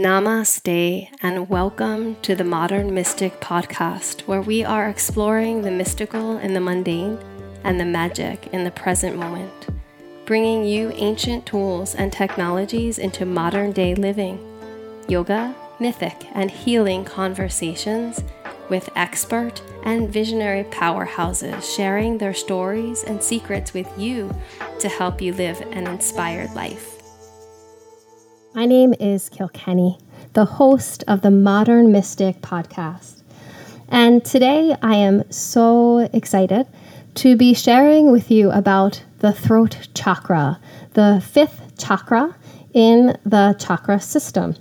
Namaste, and welcome to the Modern Mystic podcast, where we are exploring the mystical in the mundane and the magic in the present moment, bringing you ancient tools and technologies into modern day living, yoga, mythic, and healing conversations with expert and visionary powerhouses sharing their stories and secrets with you to help you live an inspired life. My name is Kilkenny, the host of the Modern Mystic podcast. And today I am so excited to be sharing with you about the throat chakra, the fifth chakra in the chakra system.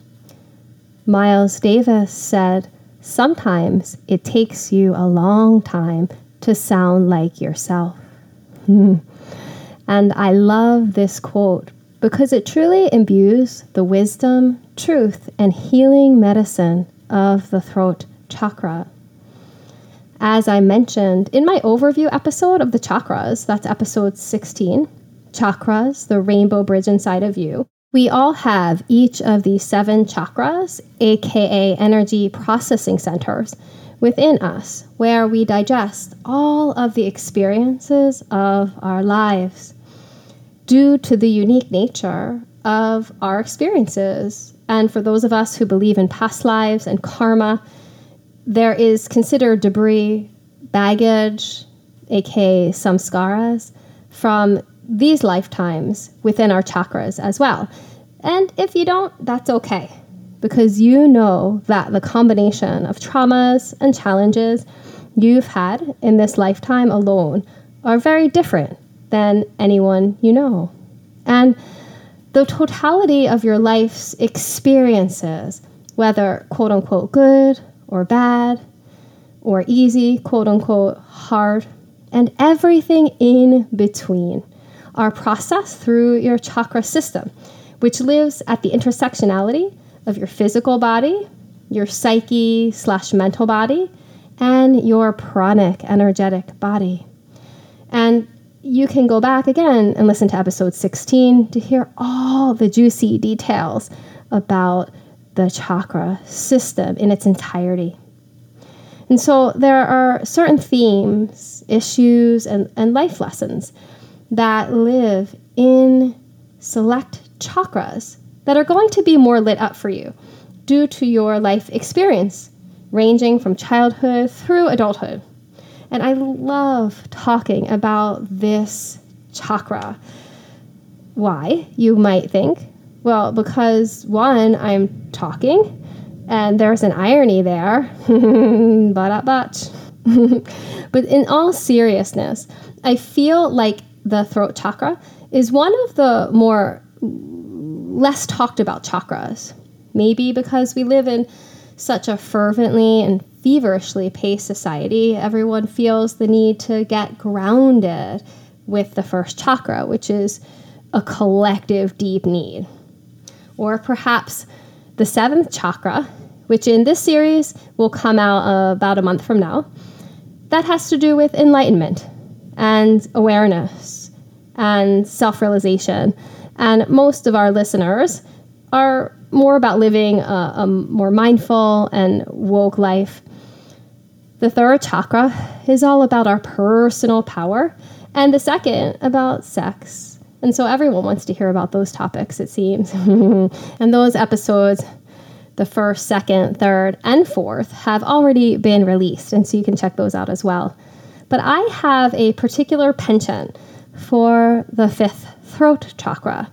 Miles Davis said, Sometimes it takes you a long time to sound like yourself. and I love this quote because it truly imbues the wisdom, truth, and healing medicine of the throat chakra. As I mentioned in my overview episode of the chakras, that's episode 16, Chakras, the rainbow bridge inside of you, we all have each of these seven chakras, aka energy processing centers, within us where we digest all of the experiences of our lives due to the unique nature of our experiences. And for those of us who believe in past lives and karma, there is considered debris, baggage, aka samskaras, from these lifetimes within our chakras as well. And if you don't, that's okay, because you know that the combination of traumas and challenges you've had in this lifetime alone are very different than anyone you know. And the totality of your life's experiences, whether quote unquote good or bad, or easy, quote unquote hard, and everything in between are processed through your chakra system, which lives at the intersectionality of your physical body, your psyche slash mental body, and your pranic energetic body. And you can go back again and listen to episode 16 to hear all the juicy details about the chakra system in its entirety. And so there are certain themes, issues, and, and life lessons that live in select chakras that are going to be more lit up for you due to your life experience, ranging from childhood through adulthood. And I love talking about this chakra. Why, you might think? Well, because one, I'm talking, and there's an irony there. but but. but in all seriousness, I feel like the throat chakra is one of the more less talked about chakras. Maybe because we live in such a fervently and feverishly paced society, everyone feels the need to get grounded with the first chakra, which is a collective deep need. Or perhaps the seventh chakra, which in this series will come out uh, about a month from now, that has to do with enlightenment and awareness and self realization. And most of our listeners are more about living a, a more mindful and woke life the third chakra is all about our personal power, and the second about sex. And so everyone wants to hear about those topics, it seems. and those episodes, the first, second, third, and fourth, have already been released, and so you can check those out as well. But I have a particular penchant for the fifth throat chakra.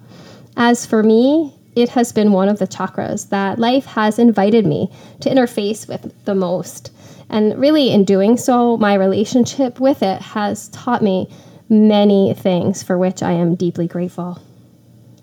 As for me, it has been one of the chakras that life has invited me to interface with the most. And really, in doing so, my relationship with it has taught me many things for which I am deeply grateful.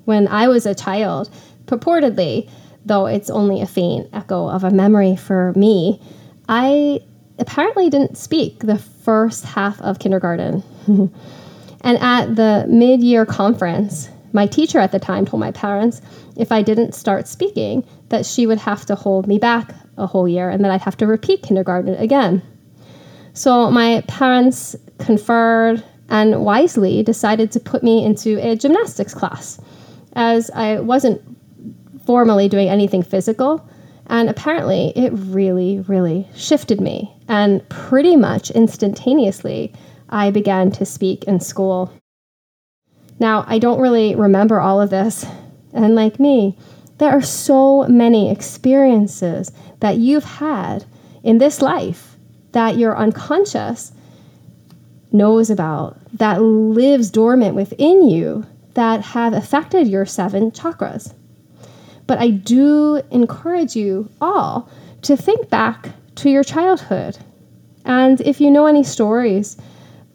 When I was a child, purportedly, though it's only a faint echo of a memory for me, I apparently didn't speak the first half of kindergarten. and at the mid year conference, my teacher at the time told my parents if I didn't start speaking, that she would have to hold me back a whole year and that I'd have to repeat kindergarten again. So my parents conferred and wisely decided to put me into a gymnastics class as I wasn't formally doing anything physical. And apparently, it really, really shifted me. And pretty much instantaneously, I began to speak in school. Now, I don't really remember all of this. And like me, there are so many experiences that you've had in this life that your unconscious knows about, that lives dormant within you, that have affected your seven chakras. But I do encourage you all to think back to your childhood. And if you know any stories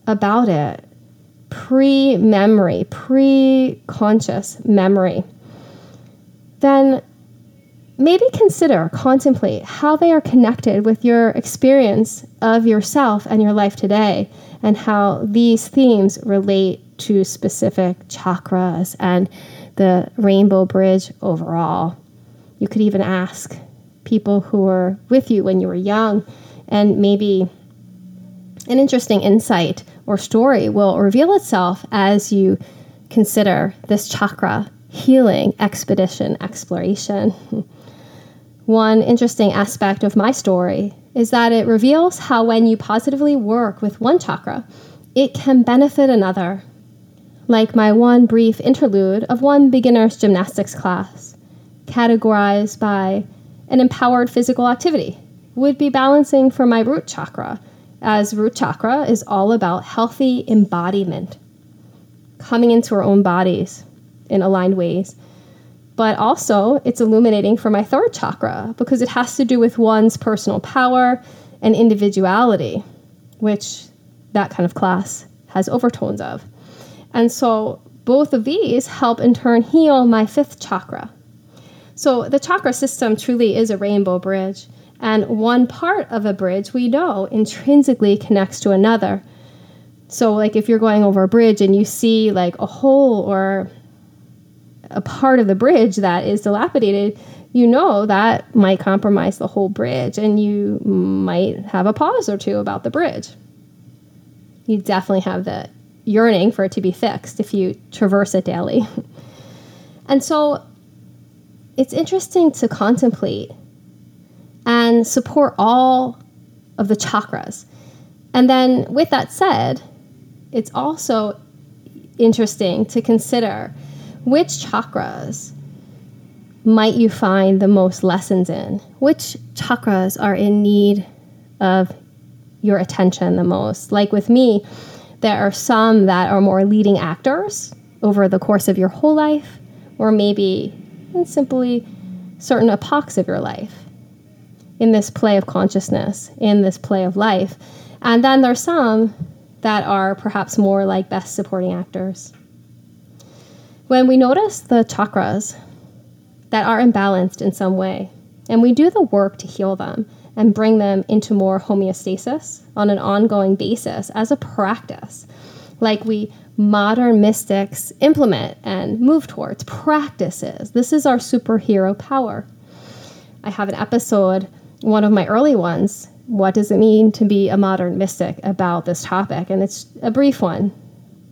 about it, pre memory, pre conscious memory, then maybe consider, contemplate how they are connected with your experience of yourself and your life today, and how these themes relate to specific chakras and the rainbow bridge overall. You could even ask people who were with you when you were young, and maybe an interesting insight or story will reveal itself as you consider this chakra healing expedition exploration. One interesting aspect of my story is that it reveals how when you positively work with one chakra, it can benefit another. Like my one brief interlude of one beginner's gymnastics class, categorized by an empowered physical activity, would be balancing for my root chakra, as root chakra is all about healthy embodiment, coming into our own bodies, in aligned ways. But also, it's illuminating for my third chakra because it has to do with one's personal power and individuality, which that kind of class has overtones of. And so, both of these help in turn heal my fifth chakra. So, the chakra system truly is a rainbow bridge. And one part of a bridge we know intrinsically connects to another. So, like if you're going over a bridge and you see like a hole or a part of the bridge that is dilapidated, you know that might compromise the whole bridge and you might have a pause or two about the bridge. You definitely have the yearning for it to be fixed if you traverse it daily. and so it's interesting to contemplate and support all of the chakras. And then, with that said, it's also interesting to consider which chakras might you find the most lessons in? Which chakras are in need of your attention the most? Like with me, there are some that are more leading actors over the course of your whole life, or maybe simply certain epochs of your life in this play of consciousness, in this play of life. And then there's some that are perhaps more like best supporting actors. When we notice the chakras that are imbalanced in some way, and we do the work to heal them and bring them into more homeostasis on an ongoing basis as a practice, like we modern mystics implement and move towards practices. This is our superhero power. I have an episode, one of my early ones, What Does It Mean to Be a Modern Mystic, about this topic, and it's a brief one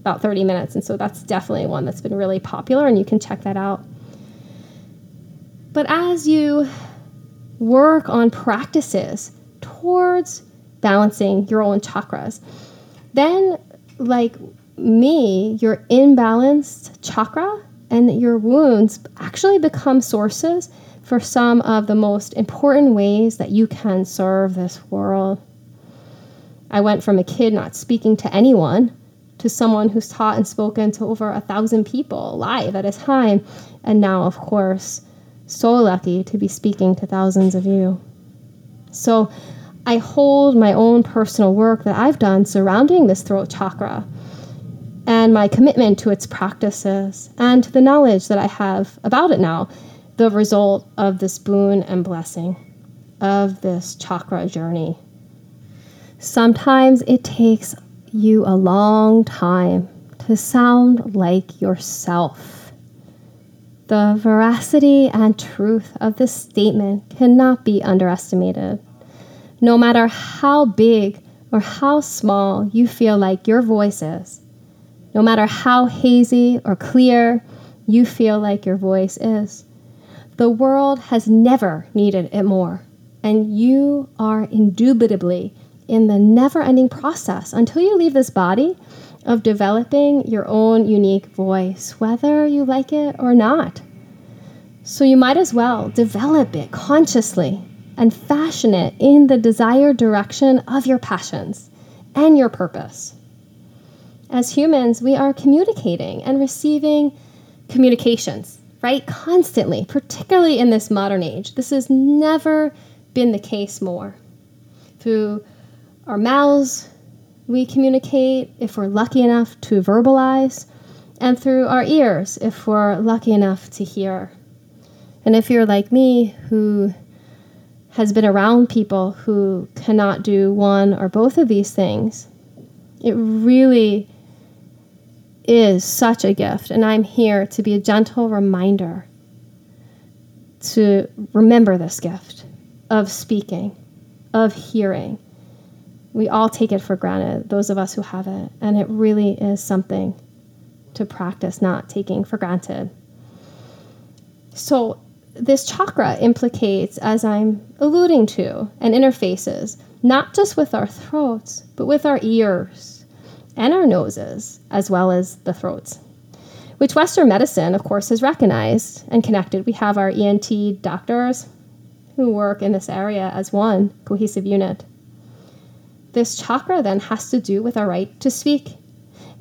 about 30 minutes. And so that's definitely one that's been really popular, and you can check that out. But as you work on practices towards balancing your own chakras, then, like me, your imbalanced chakra and your wounds actually become sources for some of the most important ways that you can serve this world. I went from a kid not speaking to anyone to someone who's taught and spoken to over a thousand people live at a time. And now, of course, so lucky to be speaking to thousands of you. So I hold my own personal work that I've done surrounding this throat chakra and my commitment to its practices and to the knowledge that I have about it now, the result of this boon and blessing of this chakra journey. Sometimes it takes you a long time to sound like yourself. The veracity and truth of this statement cannot be underestimated. No matter how big or how small you feel like your voice is, no matter how hazy or clear you feel like your voice is, The world has never needed it more. And you are indubitably in the never ending process until you leave this body of developing your own unique voice, whether you like it or not. So you might as well develop it consciously and fashion it in the desired direction of your passions and your purpose. As humans, we are communicating and receiving communications, right? Constantly, particularly in this modern age. This has never been the case more. Through our mouths, we communicate if we're lucky enough to verbalize, and through our ears if we're lucky enough to hear. And if you're like me, who has been around people who cannot do one or both of these things, it really is such a gift. And I'm here to be a gentle reminder to remember this gift of speaking, of hearing. We all take it for granted, those of us who have it. And it really is something to practice not taking for granted. So, this chakra implicates, as I'm alluding to, and interfaces not just with our throats, but with our ears and our noses, as well as the throats, which Western medicine, of course, has recognized and connected. We have our ENT doctors who work in this area as one cohesive unit. This chakra then has to do with our right to speak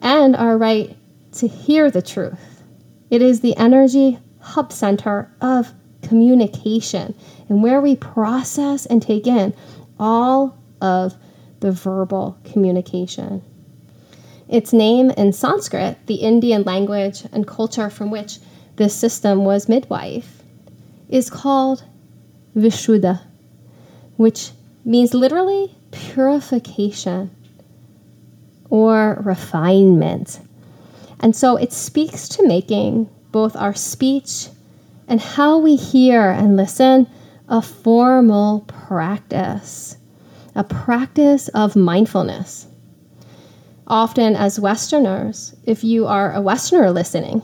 and our right to hear the truth. It is the energy hub center of communication and where we process and take in all of the verbal communication. Its name in Sanskrit, the Indian language and culture from which this system was midwife, is called Vishuddha, which means literally purification or refinement. And so it speaks to making both our speech and how we hear and listen a formal practice, a practice of mindfulness. Often, as Westerners, if you are a Westerner listening,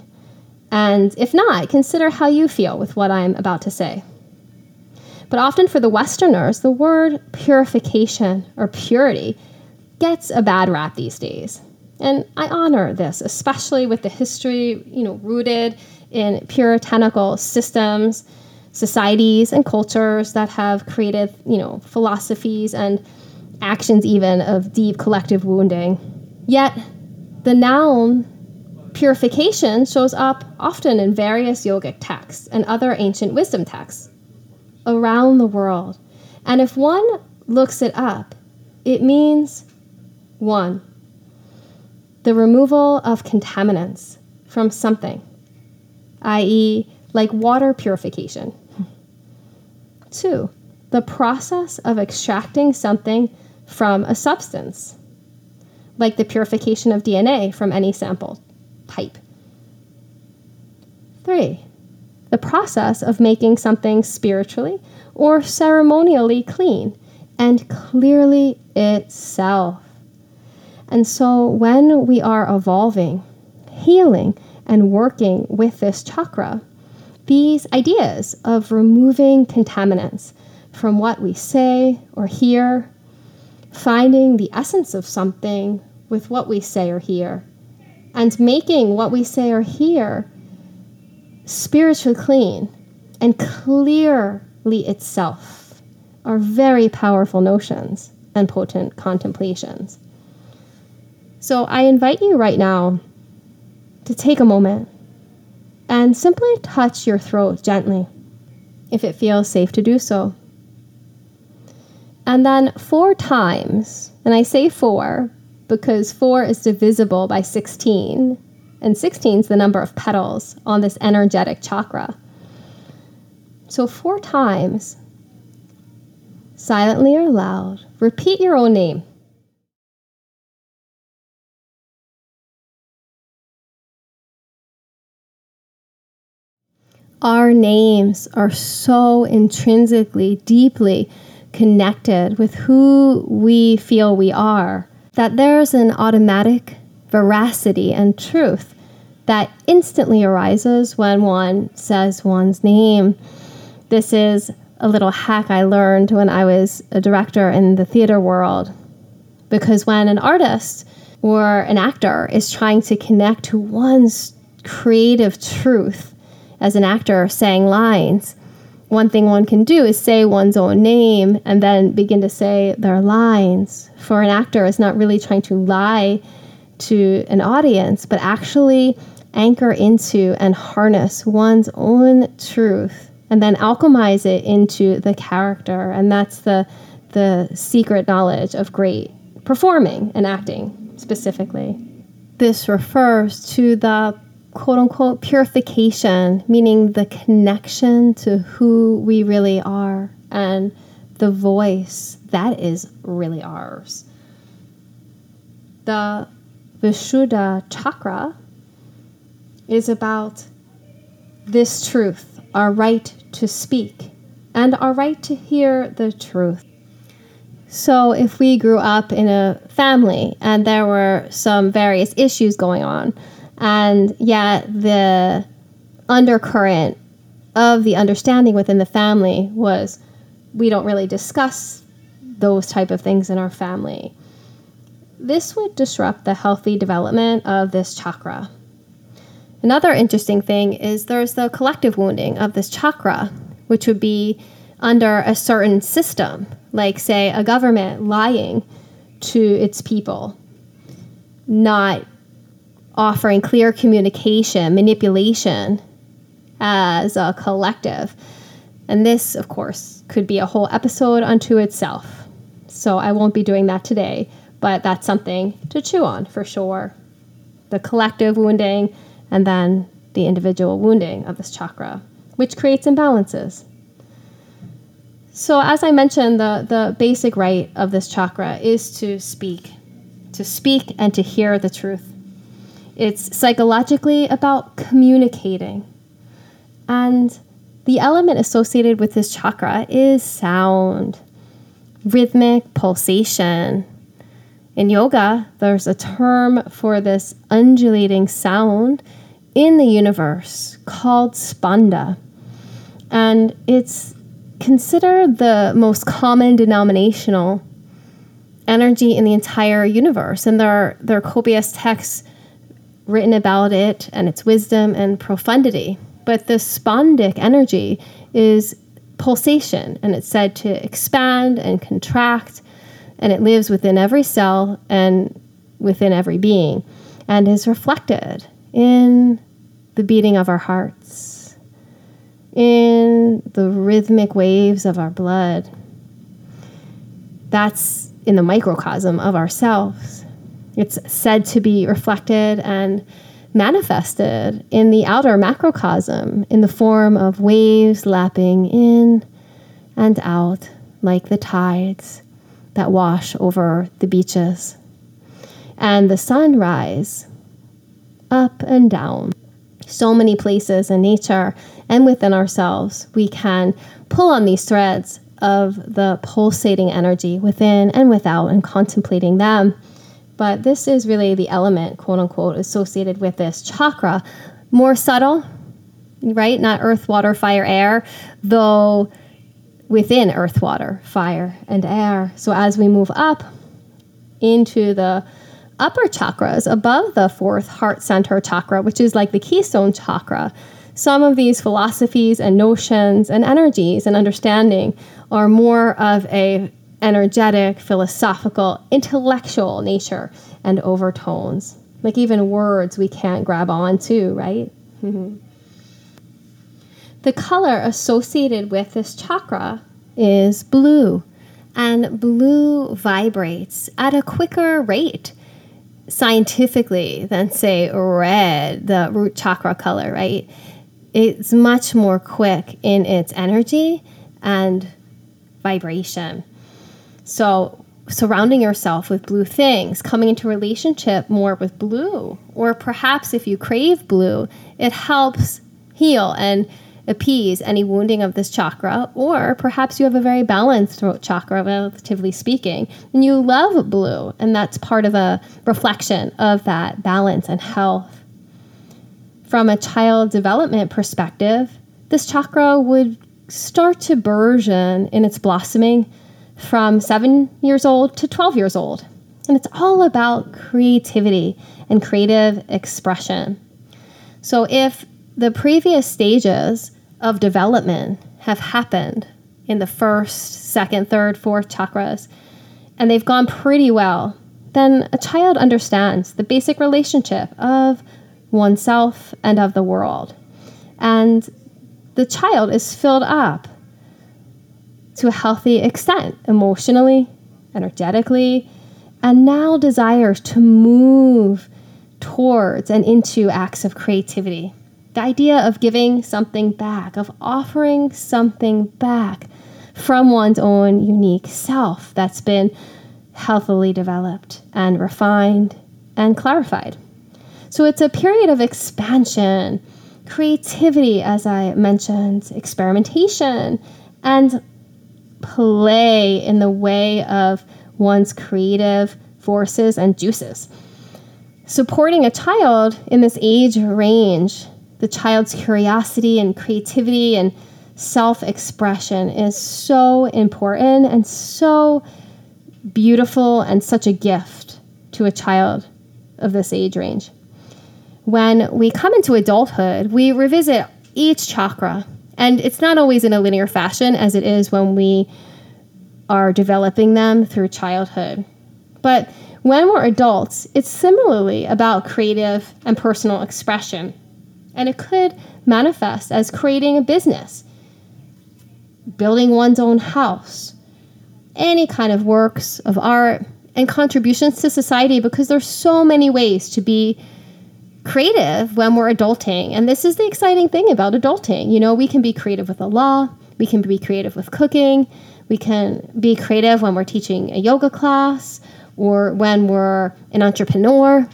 and if not, consider how you feel with what I'm about to say. But often for the Westerners, the word purification or purity gets a bad rap these days. And I honor this, especially with the history, you know, rooted in puritanical systems, societies, and cultures that have created, you know, philosophies and actions even of deep collective wounding. Yet, the noun purification shows up often in various yogic texts and other ancient wisdom texts around the world. And if one looks it up, it means one, the removal of contaminants from something i.e., like water purification. Two, the process of extracting something from a substance, like the purification of DNA from any sample type. Three, the process of making something spiritually or ceremonially clean and clearly itself. And so when we are evolving, healing, and working with this chakra, these ideas of removing contaminants from what we say or hear, finding the essence of something with what we say or hear, and making what we say or hear spiritually clean and clearly itself are very powerful notions and potent contemplations. So I invite you right now to take a moment and simply touch your throat gently if it feels safe to do so. And then four times, and I say four because four is divisible by 16, and 16 is the number of petals on this energetic chakra. So, four times, silently or loud, repeat your own name. Our names are so intrinsically, deeply connected with who we feel we are that there's an automatic veracity and truth that instantly arises when one says one's name. This is a little hack I learned when I was a director in the theater world. Because when an artist or an actor is trying to connect to one's creative truth as an actor saying lines, one thing one can do is say one's own name and then begin to say their lines. For an actor, it's not really trying to lie to an audience, but actually anchor into and harness one's own truth and then alchemize it into the character. And that's the, the secret knowledge of great performing and acting specifically. This refers to the quote unquote purification, meaning the connection to who we really are and the voice that is really ours. The Vishuddha chakra is about this truth, our right to speak, and our right to hear the truth. So, if we grew up in a family and there were some various issues going on, and yet the undercurrent of the understanding within the family was we don't really discuss those type of things in our family this would disrupt the healthy development of this chakra another interesting thing is there's the collective wounding of this chakra which would be under a certain system like say a government lying to its people not offering clear communication, manipulation as a collective. And this, of course, could be a whole episode unto itself. So I won't be doing that today, but that's something to chew on for sure. The collective wounding and then the individual wounding of this chakra, which creates imbalances. So, as I mentioned, the, the basic right of this chakra is to speak, to speak and to hear the truth. It's psychologically about communicating. And the element associated with this chakra is sound, rhythmic pulsation. In yoga, there's a term for this undulating sound in the universe called spanda. And it's considered the most common denominational energy in the entire universe. And there are, there are copious texts written about it and its wisdom and profundity. But the spandic energy is pulsation and it's said to expand and contract and it lives within every cell and within every being and is reflected in the beating of our hearts, in the rhythmic waves of our blood. That's in the microcosm of ourselves. It's said to be reflected and manifested in the outer macrocosm in the form of waves lapping in and out like the tides that wash over the beaches. And the sunrise up and down. So many places in nature and within ourselves, we can pull on these threads of the pulsating energy within and without and contemplating them but this is really the element, quote unquote, associated with this chakra. More subtle, right? Not earth, water, fire, air, though within earth, water, fire, and air. So as we move up into the upper chakras above the fourth heart center chakra, which is like the keystone chakra, some of these philosophies and notions and energies and understanding are more of a energetic, philosophical, intellectual nature and overtones. Like even words we can't grab onto, right? Mm-hmm. The color associated with this chakra is blue, and blue vibrates at a quicker rate scientifically than, say, red, the root chakra color, right? It's much more quick in its energy and vibration. So, surrounding yourself with blue things, coming into relationship more with blue, or perhaps if you crave blue, it helps heal and appease any wounding of this chakra, or perhaps you have a very balanced throat chakra, relatively speaking, and you love blue, and that's part of a reflection of that balance and health. From a child development perspective, this chakra would start to burgeon in its blossoming from seven years old to 12 years old. And it's all about creativity and creative expression. So, if the previous stages of development have happened in the first, second, third, fourth chakras, and they've gone pretty well, then a child understands the basic relationship of oneself and of the world. And the child is filled up to a healthy extent, emotionally, energetically, and now desires to move towards and into acts of creativity. The idea of giving something back, of offering something back from one's own unique self that's been healthily developed and refined and clarified. So it's a period of expansion, creativity, as I mentioned, experimentation, and play in the way of one's creative forces and juices. Supporting a child in this age range, the child's curiosity and creativity and self expression is so important and so beautiful and such a gift to a child of this age range. When we come into adulthood, we revisit each chakra, and it's not always in a linear fashion as it is when we are developing them through childhood. But when we're adults, it's similarly about creative and personal expression. And it could manifest as creating a business, building one's own house, any kind of works of art, and contributions to society because there's so many ways to be creative when we're adulting. And this is the exciting thing about adulting. You know, we can be creative with the law, we can be creative with cooking, we can be creative when we're teaching a yoga class or when we're an entrepreneur.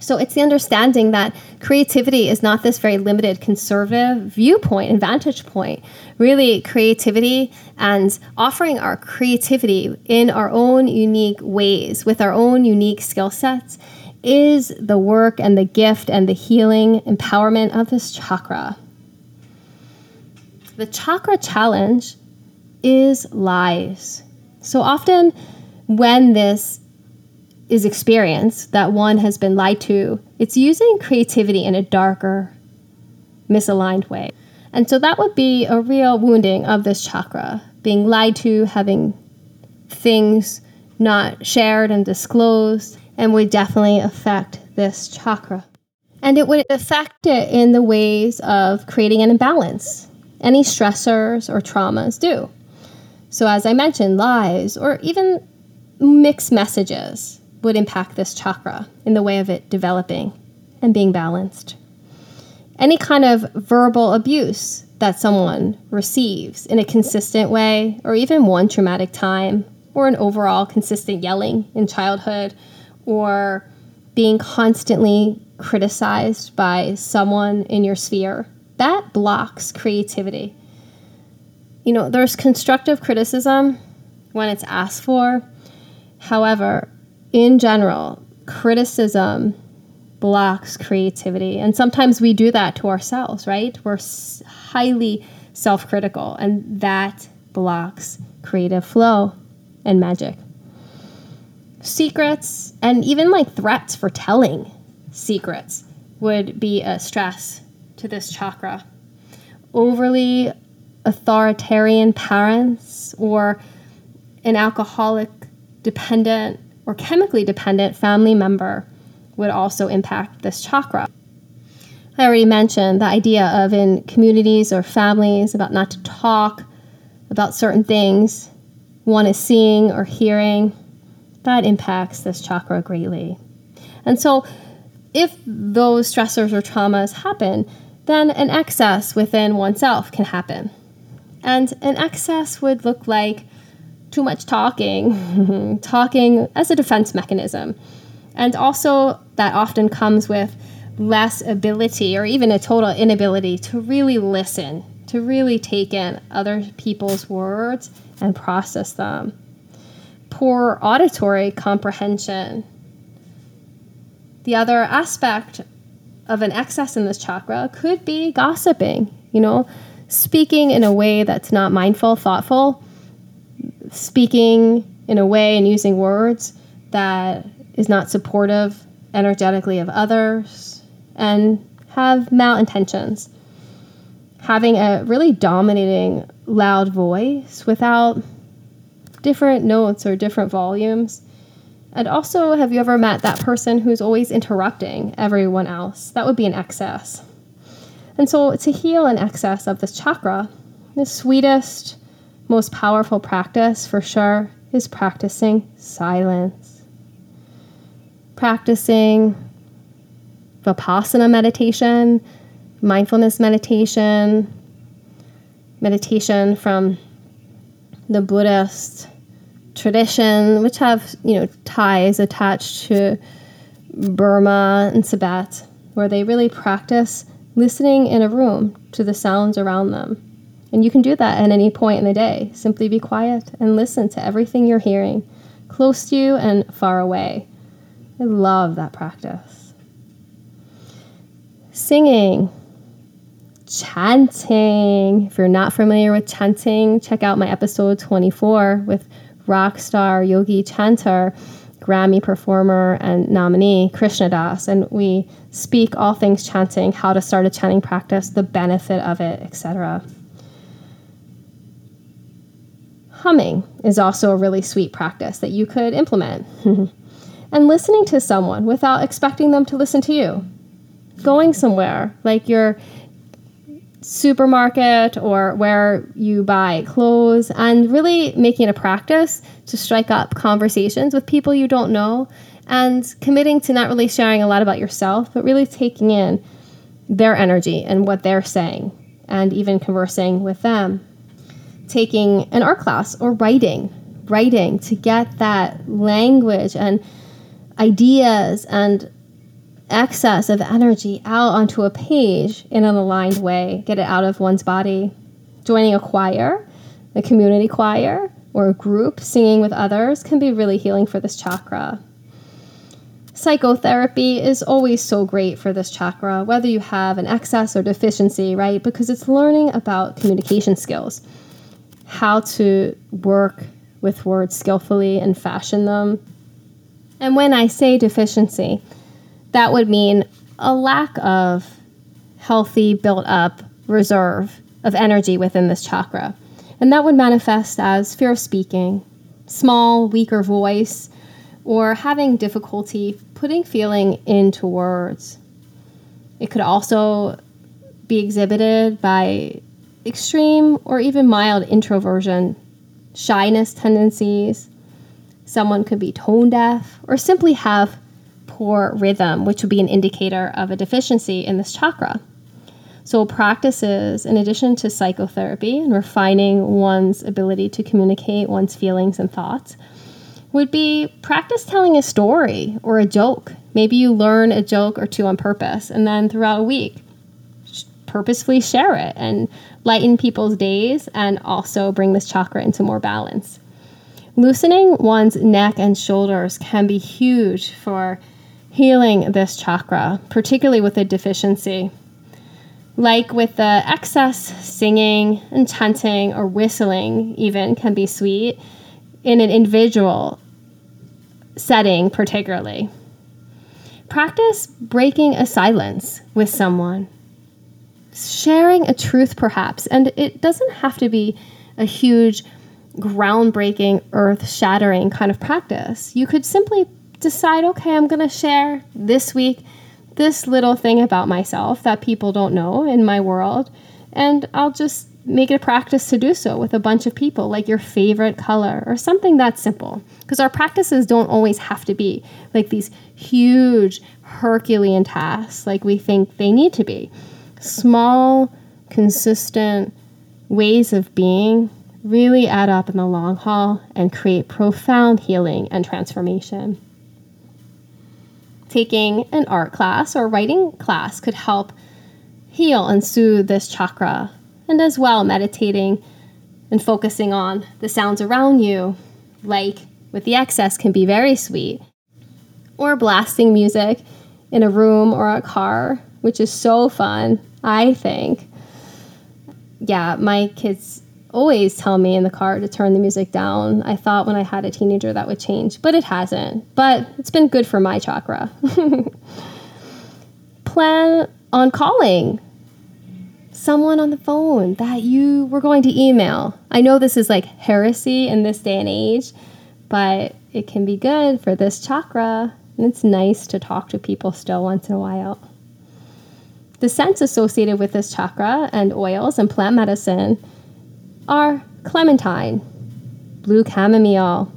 So it's the understanding that creativity is not this very limited conservative viewpoint and vantage point. Really, creativity and offering our creativity in our own unique ways with our own unique skill sets is the work and the gift and the healing empowerment of this chakra. The chakra challenge is lies. So often, when this is experienced that one has been lied to, it's using creativity in a darker, misaligned way. And so that would be a real wounding of this chakra, being lied to, having things not shared and disclosed, and would definitely affect this chakra. And it would affect it in the ways of creating an imbalance. Any stressors or traumas do. So, as I mentioned, lies or even mixed messages would impact this chakra in the way of it developing and being balanced. Any kind of verbal abuse that someone receives in a consistent way, or even one traumatic time, or an overall consistent yelling in childhood, or being constantly criticized by someone in your sphere, that blocks creativity you know, there's constructive criticism when it's asked for. However, in general, criticism blocks creativity. And sometimes we do that to ourselves, right? We're highly self critical, and that blocks creative flow and magic. Secrets and even like threats for telling secrets would be a stress to this chakra. Overly authoritarian parents or an alcoholic dependent or chemically dependent family member would also impact this chakra. I already mentioned the idea of in communities or families about not to talk about certain things one is seeing or hearing. That impacts this chakra greatly. And so, if those stressors or traumas happen, then an excess within oneself can happen. And an excess would look like too much talking, talking as a defense mechanism. And also, that often comes with less ability or even a total inability to really listen, to really take in other people's words and process them. Poor auditory comprehension. The other aspect of an excess in this chakra could be gossiping, you know, speaking in a way that's not mindful, thoughtful, speaking in a way and using words that is not supportive energetically of others, and have malintentions. Having a really dominating, loud voice without different notes or different volumes. And also, have you ever met that person who's always interrupting everyone else? That would be an excess. And so, to heal an excess of this chakra, the sweetest, most powerful practice for sure is practicing silence. Practicing vipassana meditation, mindfulness meditation, meditation from the Buddhist tradition, which have you know ties attached to Burma and Tibet, where they really practice listening in a room to the sounds around them. And you can do that at any point in the day. Simply be quiet and listen to everything you're hearing, close to you and far away. I love that practice. Singing, chanting. If you're not familiar with chanting, check out my episode 24 with rock star yogi chanter, Grammy performer, and nominee Krishna Das. And we speak all things chanting, how to start a chanting practice, the benefit of it, etc. Humming is also a really sweet practice that you could implement. and listening to someone without expecting them to listen to you. Going somewhere, like you're supermarket or where you buy clothes and really making a practice to strike up conversations with people you don't know and committing to not really sharing a lot about yourself but really taking in their energy and what they're saying and even conversing with them taking an art class or writing writing to get that language and ideas and excess of energy out onto a page in an aligned way, get it out of one's body. Joining a choir, a community choir, or a group singing with others can be really healing for this chakra. Psychotherapy is always so great for this chakra, whether you have an excess or deficiency, right? Because it's learning about communication skills, how to work with words skillfully and fashion them. And when I say deficiency, that would mean a lack of healthy, built up reserve of energy within this chakra. And that would manifest as fear of speaking, small, weaker voice, or having difficulty putting feeling into words. It could also be exhibited by extreme or even mild introversion, shyness tendencies. Someone could be tone deaf or simply have poor rhythm, which would be an indicator of a deficiency in this chakra. So, practices, in addition to psychotherapy and refining one's ability to communicate one's feelings and thoughts, would be practice telling a story or a joke. Maybe you learn a joke or two on purpose, and then throughout a week, purposefully share it and lighten people's days and also bring this chakra into more balance. Loosening one's neck and shoulders can be huge for healing this chakra, particularly with a deficiency. Like with the excess singing and chanting or whistling, even can be sweet in an individual setting, particularly. Practice breaking a silence with someone, sharing a truth, perhaps, and it doesn't have to be a huge, groundbreaking, earth shattering kind of practice. You could simply decide, okay, I'm going to share this week this little thing about myself that people don't know in my world. And I'll just make it a practice to do so with a bunch of people, like your favorite color or something that simple. Because our practices don't always have to be like these huge Herculean tasks like we think they need to be. Small, consistent ways of being really add up in the long haul and create profound healing and transformation taking an art class or writing class could help heal and soothe this chakra. And as well, meditating and focusing on the sounds around you, like with the excess, can be very sweet. Or blasting music in a room or a car, which is so fun, I think. yeah, my kids always tell me in the car to turn the music down. I thought when I had a teenager that would change, but it hasn't. But it's been good for my chakra. Plan on calling someone on the phone that you were going to email. I know this is like heresy in this day and age, but it can be good for this chakra. And it's nice to talk to people still once in a while. The scents associated with this chakra and oils and plant medicine are clementine, blue chamomile,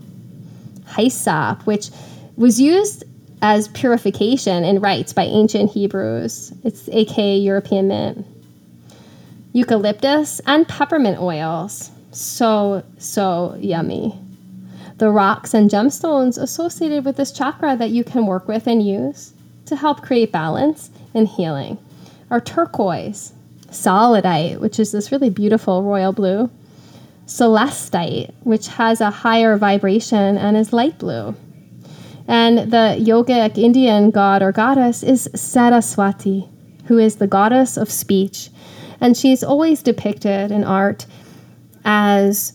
hyssop, which was used as purification in rites by ancient Hebrews. It's aka European mint. Eucalyptus and peppermint oils. So, so yummy. The rocks and gemstones associated with this chakra that you can work with and use to help create balance and healing are turquoise, sodalite, which is this really beautiful royal blue, celestite, which has a higher vibration and is light blue. And the yogic Indian god or goddess is Saraswati, who is the goddess of speech. And she's always depicted in art as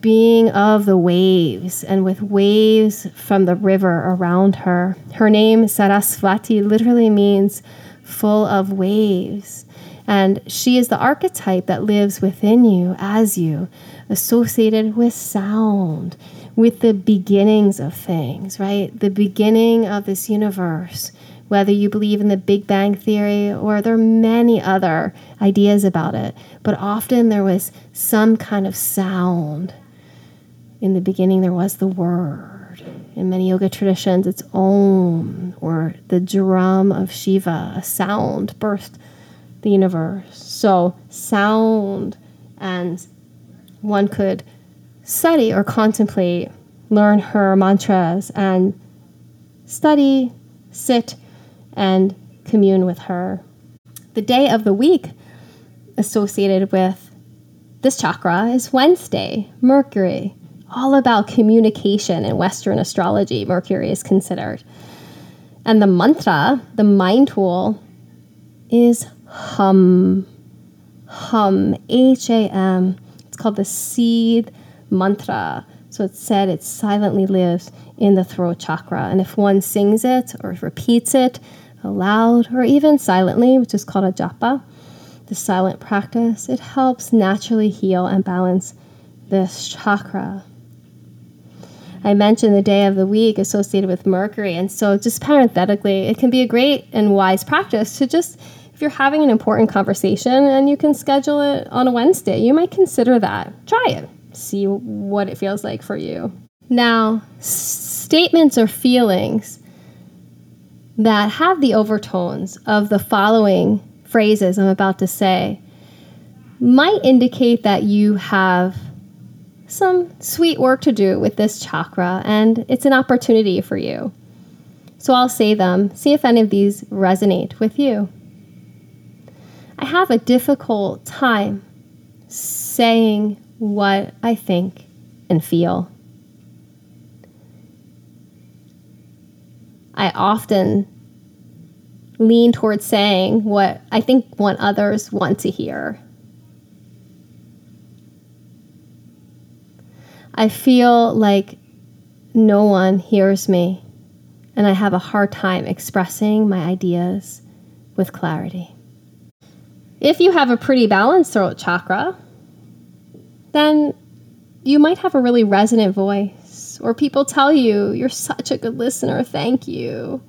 being of the waves and with waves from the river around her. Her name, Saraswati, literally means full of waves. And she is the archetype that lives within you, as you, associated with sound, with the beginnings of things, right? The beginning of this universe, whether you believe in the Big Bang Theory or there are many other ideas about it. But often there was some kind of sound. In the beginning, there was the word in many yoga traditions, it's Om or the drum of Shiva, a sound birthed the universe. So, sound, and one could study or contemplate, learn her mantras, and study, sit, and commune with her. The day of the week associated with this chakra is Wednesday, Mercury all about communication in Western astrology, Mercury is considered. And the mantra, the mind tool, is hum. Hum, H A M. It's called the seed mantra. So it's said it silently lives in the throat chakra. And if one sings it or repeats it aloud or even silently, which is called a japa, the silent practice, it helps naturally heal and balance this chakra. I mentioned the day of the week associated with Mercury. And so, just parenthetically, it can be a great and wise practice to just, if you're having an important conversation and you can schedule it on a Wednesday, you might consider that. Try it, see what it feels like for you. Now, statements or feelings that have the overtones of the following phrases I'm about to say might indicate that you have some sweet work to do with this chakra, and it's an opportunity for you. So I'll say them, see if any of these resonate with you. I have a difficult time saying what I think and feel. I often lean towards saying what I think want others want to hear. I feel like no one hears me, and I have a hard time expressing my ideas with clarity. If you have a pretty balanced throat chakra, then you might have a really resonant voice, or people tell you, You're such a good listener, thank you.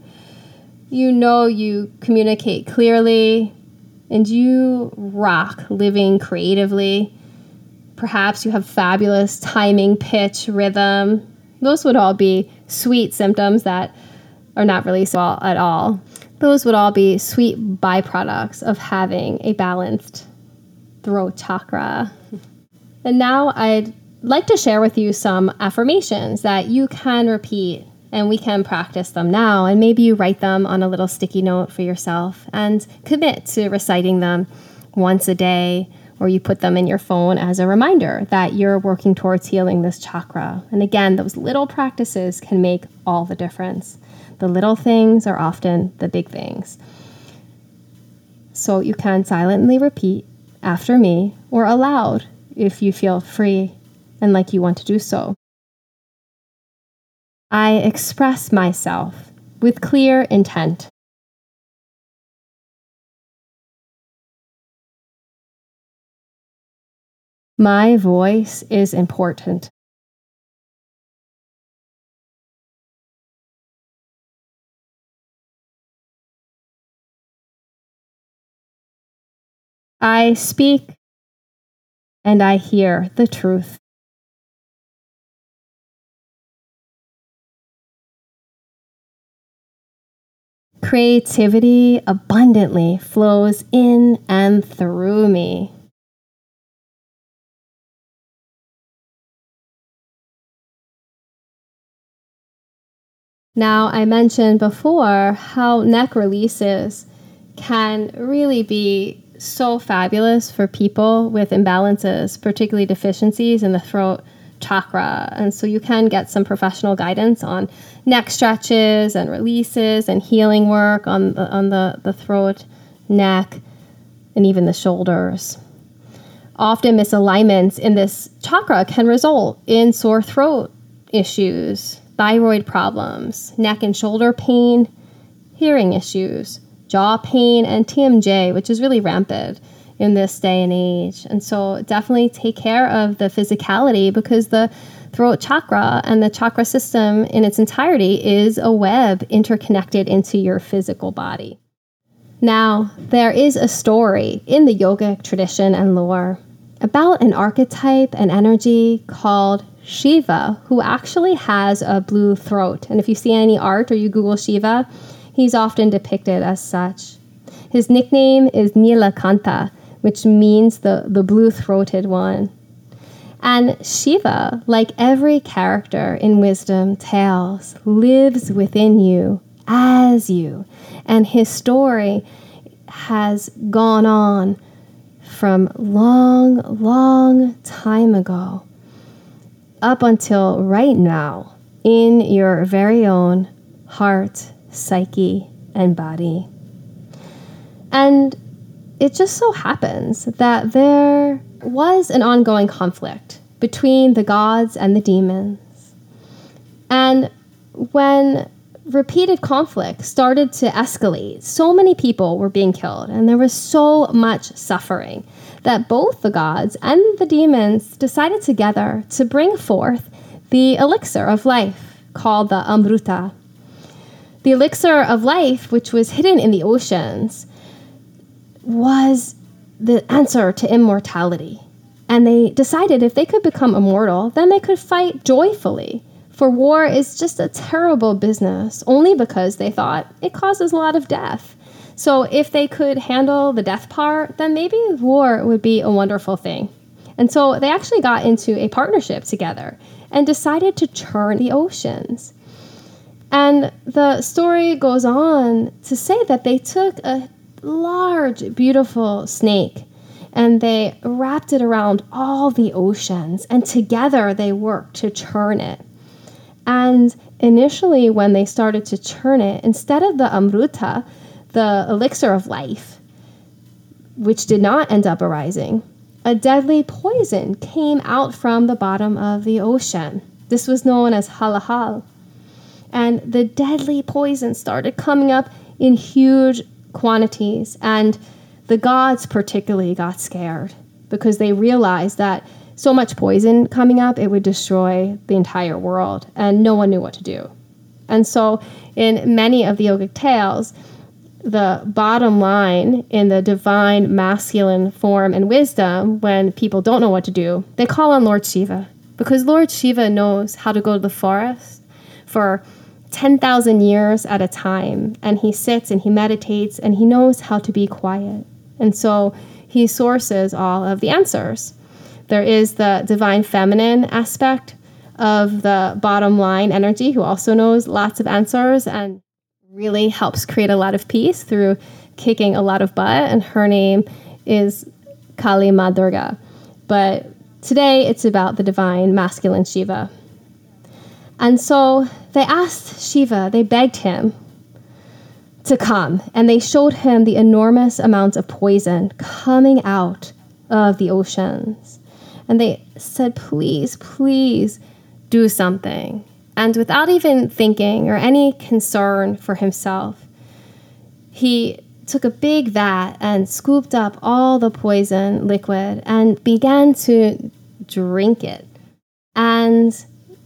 You know you communicate clearly, and you rock living creatively Perhaps you have fabulous timing, pitch, rhythm. Those would all be sweet symptoms that are not really so at all. Those would all be sweet byproducts of having a balanced throat chakra. And now I'd like to share with you some affirmations that you can repeat and we can practice them now. And maybe you write them on a little sticky note for yourself and commit to reciting them once a day or you put them in your phone as a reminder that you're working towards healing this chakra. And again, those little practices can make all the difference. The little things are often the big things. So you can silently repeat after me or aloud if you feel free and like you want to do so. I express myself with clear intent. My voice is important. I speak and I hear the truth. Creativity abundantly flows in and through me. Now, I mentioned before how neck releases can really be so fabulous for people with imbalances, particularly deficiencies in the throat chakra. And so you can get some professional guidance on neck stretches and releases and healing work on the, on the, the throat, neck, and even the shoulders. Often misalignments in this chakra can result in sore throat issues, thyroid problems, neck and shoulder pain, hearing issues, jaw pain, and TMJ, which is really rampant in this day and age. And so definitely take care of the physicality because the throat chakra and the chakra system in its entirety is a web interconnected into your physical body. Now, there is a story in the yogic tradition and lore about an archetype and energy called Shiva, who actually has a blue throat. And if you see any art or you Google Shiva, he's often depicted as such. His nickname is Nilakanta, which means the, the blue throated one. And Shiva, like every character in wisdom tales, lives within you as you. And his story has gone on from long, long time ago up until right now in your very own heart, psyche, and body. And it just so happens that there was an ongoing conflict between the gods and the demons. And when repeated conflict started to escalate, so many people were being killed, and there was so much suffering that both the gods and the demons decided together to bring forth the elixir of life called the Amruta. The elixir of life, which was hidden in the oceans, was the answer to immortality. And they decided if they could become immortal, then they could fight joyfully. For war is just a terrible business, only because they thought it causes a lot of death. So if they could handle the death part, then maybe war would be a wonderful thing. And so they actually got into a partnership together and decided to churn the oceans. And the story goes on to say that they took a large, beautiful snake and they wrapped it around all the oceans, and together they worked to churn it. And initially, when they started to churn it, instead of the amruta, the elixir of life, which did not end up arising, a deadly poison came out from the bottom of the ocean. This was known as halahal. And the deadly poison started coming up in huge quantities. And the gods, particularly, got scared because they realized that so much poison coming up, it would destroy the entire world. And no one knew what to do. And so, in many of the yogic tales, the bottom line in the divine masculine form and wisdom when people don't know what to do, they call on Lord Shiva because Lord Shiva knows how to go to the forest for 10,000 years at a time and he sits and he meditates and he knows how to be quiet. And so he sources all of the answers. There is the divine feminine aspect of the bottom line energy who also knows lots of answers and really helps create a lot of peace through kicking a lot of butt, and her name is Kali Ma Durga. But today it's about the divine masculine Shiva. And so they asked Shiva, they begged him to come, and they showed him the enormous amounts of poison coming out of the oceans. And they said, please, please do something. And without even thinking or any concern for himself, he took a big vat and scooped up all the poison liquid and began to drink it. And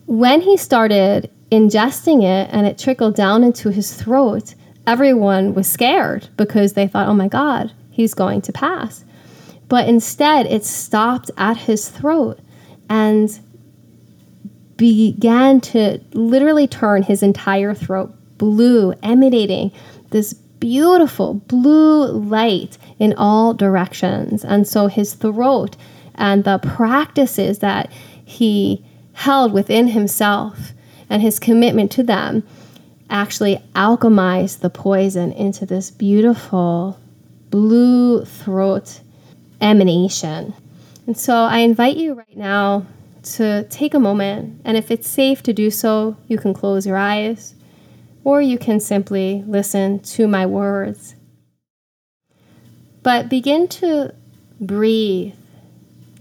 when he started ingesting it and it trickled down into his throat, everyone was scared because they thought, oh my God, he's going to pass. But instead, it stopped at his throat and began to literally turn his entire throat blue, emanating this beautiful blue light in all directions. And so his throat and the practices that he held within himself and his commitment to them actually alchemized the poison into this beautiful blue throat emanation. And so I invite you right now to take a moment, and if it's safe to do so, you can close your eyes or you can simply listen to my words. But begin to breathe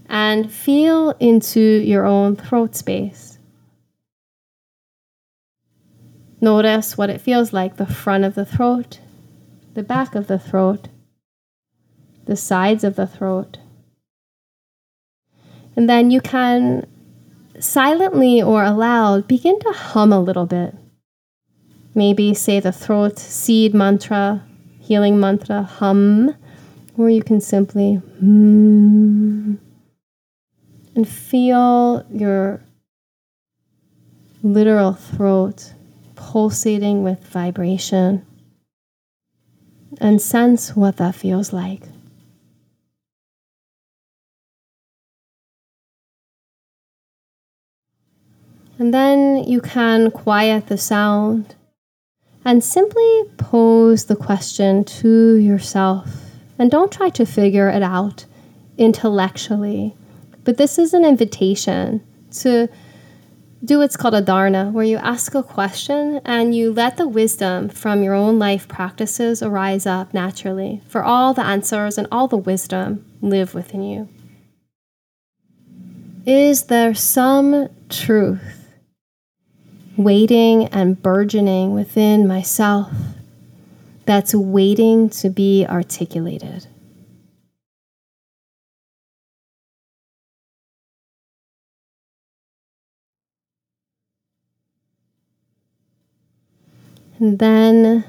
and feel into your own throat space. Notice what it feels like the front of the throat, the back of the throat, the sides of the throat. And then you can silently or aloud begin to hum a little bit. Maybe say the throat seed mantra, healing mantra, hum, or you can simply hmm, and feel your literal throat pulsating with vibration and sense what that feels like. And then you can quiet the sound and simply pose the question to yourself. And don't try to figure it out intellectually, but this is an invitation to do what's called a dharana, where you ask a question and you let the wisdom from your own life practices arise up naturally, for all the answers and all the wisdom live within you. Is there some truth waiting and burgeoning within myself that's waiting to be articulated. And then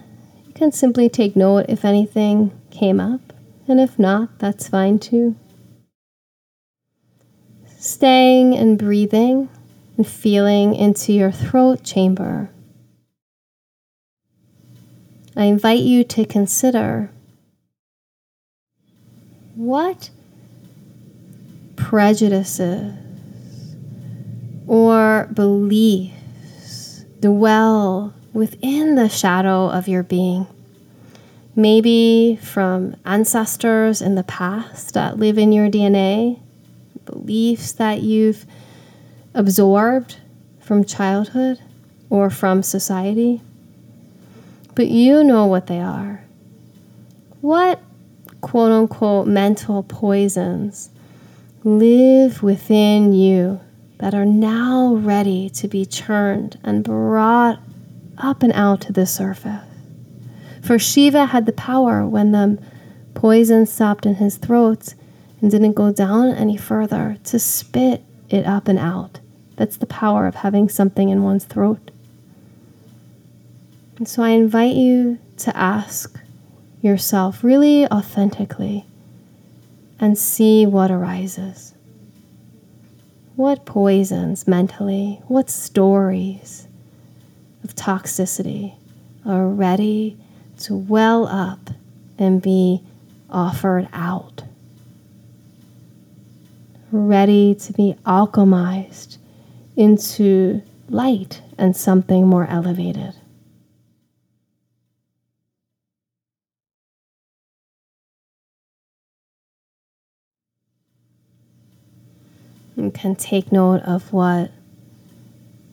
you can simply take note if anything came up, and if not, that's fine too. Staying and breathing and feeling into your throat chamber. I invite you to consider what prejudices or beliefs dwell within the shadow of your being. Maybe from ancestors in the past that live in your DNA, beliefs that you've absorbed from childhood or from society, but you know what they are. What quote unquote mental poisons live within you that are now ready to be churned and brought up and out to the surface? For Shiva had the power when the poison stopped in his throat and didn't go down any further to spit it up and out. That's the power of having something in one's throat. And so I invite you to ask yourself really authentically and see what arises. What poisons mentally, what stories of toxicity are ready to well up and be offered out, ready to be alchemized into light and something more elevated. You can take note of what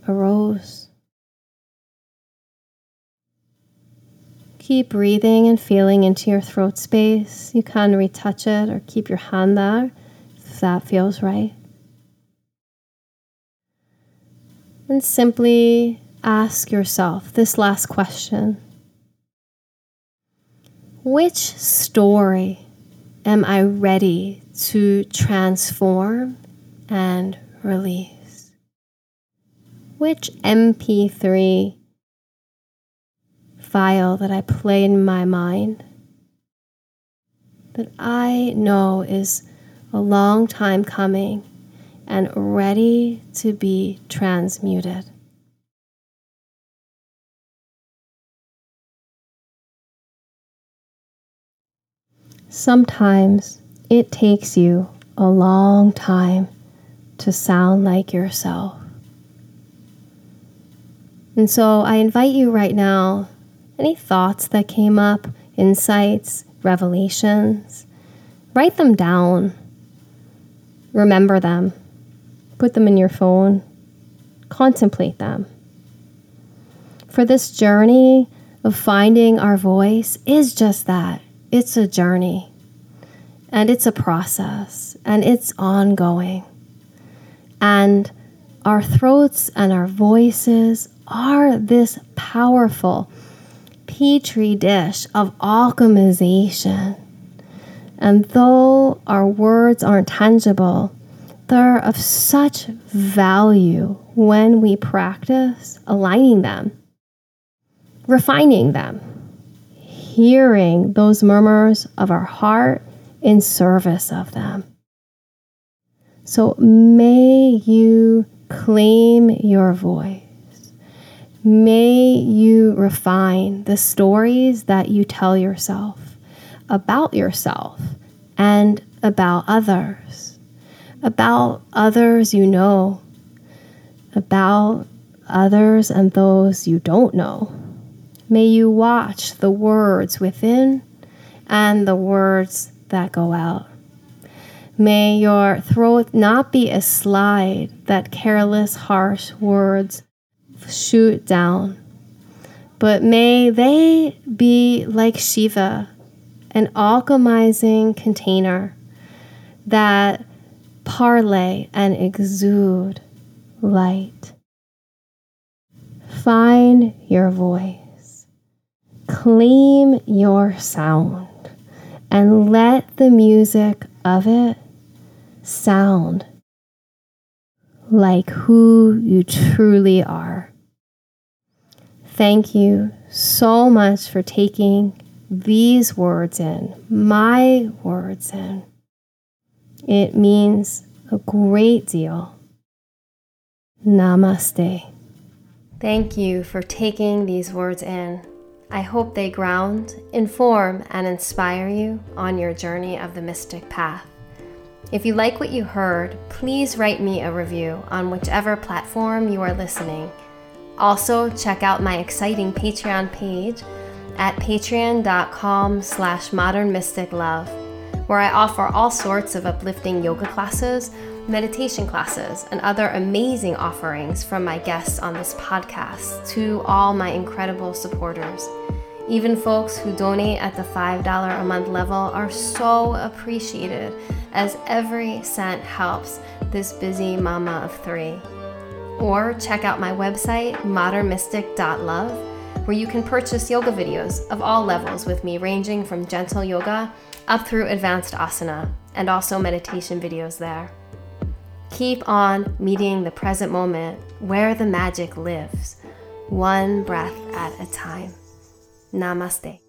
arose. Keep breathing and feeling into your throat space. You can retouch it or keep your hand there if that feels right. And simply ask yourself this last question Which story am I ready to transform and release? Which MP3 file that I play in my mind that I know is a long time coming and ready to be transmuted? Sometimes it takes you a long time to sound like yourself. And so I invite you right now any thoughts that came up, insights, revelations, write them down. Remember them. Put them in your phone. Contemplate them. For this journey of finding our voice is just that it's a journey and it's a process and it's ongoing. And our throats and our voices are this powerful petri dish of alchemization. And though our words aren't tangible, they're of such value when we practice aligning them, refining them, hearing those murmurs of our heart in service of them. So may you claim your voice. May you refine the stories that you tell yourself about yourself and about others, about others you know, about others and those you don't know. May you watch the words within and the words that go out. May your throat not be a slide that careless, harsh words shoot down, but may they be like Shiva, an alchemizing container that parlay and exude light. Find your voice claim your sound and let the music of it sound like who you truly are. Thank you so much for taking these words in, my words in. It means a great deal. Namaste. Thank you for taking these words in. I hope they ground, inform, and inspire you on your journey of the mystic path. If you like what you heard, please write me a review on whichever platform you are listening. Also, check out my exciting Patreon page at patreon.com slash modernmysticlove, where I offer all sorts of uplifting yoga classes, meditation classes, and other amazing offerings from my guests on this podcast to all my incredible supporters. Even folks who donate at the $5 a month level are so appreciated, as every cent helps this busy mama of three. Or check out my website, modernmystic.love, where you can purchase yoga videos of all levels with me, ranging from gentle yoga up through advanced asana, and also meditation videos there. Keep on meeting the present moment where the magic lives, one breath at a time. Namaste.